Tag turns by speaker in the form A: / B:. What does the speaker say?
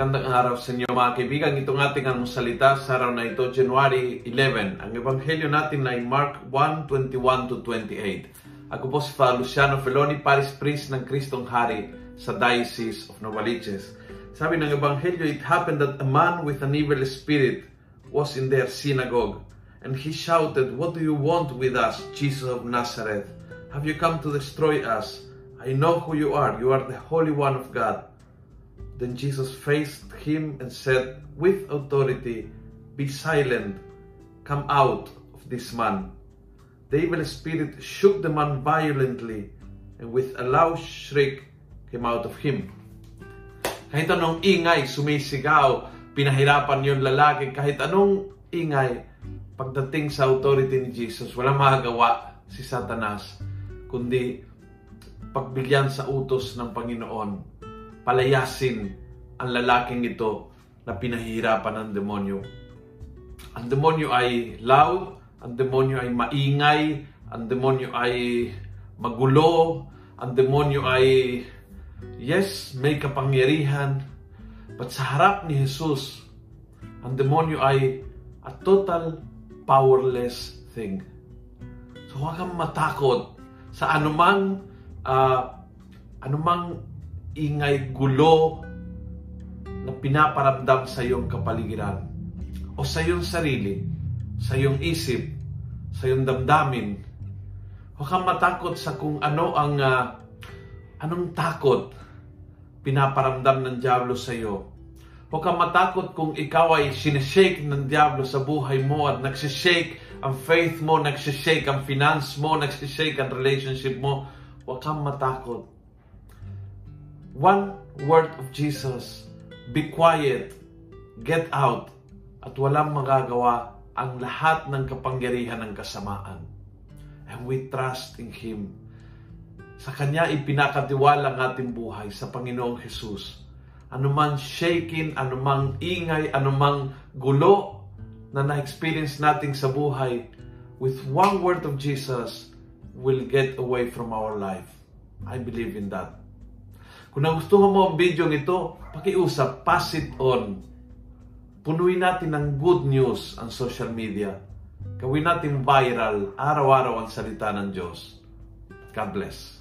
A: Magandang araw sa inyo mga kaibigan. Itong ating ang salita sa araw na ito, January 11. Ang ebanghelyo natin ay Mark 1:21 to 28. Ako po si Father Luciano Feloni, Paris Priest ng Kristong Hari sa Diocese of Novaliches. Sabi ng ebanghelyo, it happened that a man with an evil spirit was in their synagogue. And he shouted, What do you want with us, Jesus of Nazareth? Have you come to destroy us? I know who you are. You are the Holy One of God. Then Jesus faced him and said with authority, Be silent, come out of this man. The evil spirit shook the man violently, and with a loud shriek came out of him. Kahit anong ingay, sumisigaw, pinahirapan yung lalaki, kahit anong ingay, pagdating sa authority ni Jesus, walang magagawa si Satanas, kundi pagbigyan sa utos ng Panginoon palayasin ang lalaking ito na pinahihirapan ng demonyo. Ang demonyo ay loud, ang demonyo ay maingay, ang demonyo ay magulo, ang demonyo ay, yes, may kapangyarihan, but sa harap ni Jesus, ang demonyo ay a total powerless thing. So huwag kang matakot sa anumang uh, anumang ingay, gulo na pinaparamdam sa iyong kapaligiran o sa iyong sarili, sa iyong isip, sa iyong damdamin. Huwag kang matakot sa kung ano ang uh, anong takot pinaparamdam ng Diablo sa iyo. Huwag kang matakot kung ikaw ay sinishake ng Diablo sa buhay mo at nagsishake ang faith mo, nagsishake ang finance mo, nagsishake ang relationship mo. Huwag kang matakot one word of Jesus, be quiet, get out, at walang magagawa ang lahat ng kapangyarihan ng kasamaan. And we trust in Him. Sa Kanya ipinakatiwala ang ating buhay sa Panginoong Jesus. Anumang shaking, anumang ingay, anumang gulo na na-experience natin sa buhay, with one word of Jesus, will get away from our life. I believe in that. Kung nagustuhan mo ang video nito, pakiusap, pass it on. Punuin natin ng good news ang social media. Gawin natin viral araw-araw ang salita ng Diyos. God bless.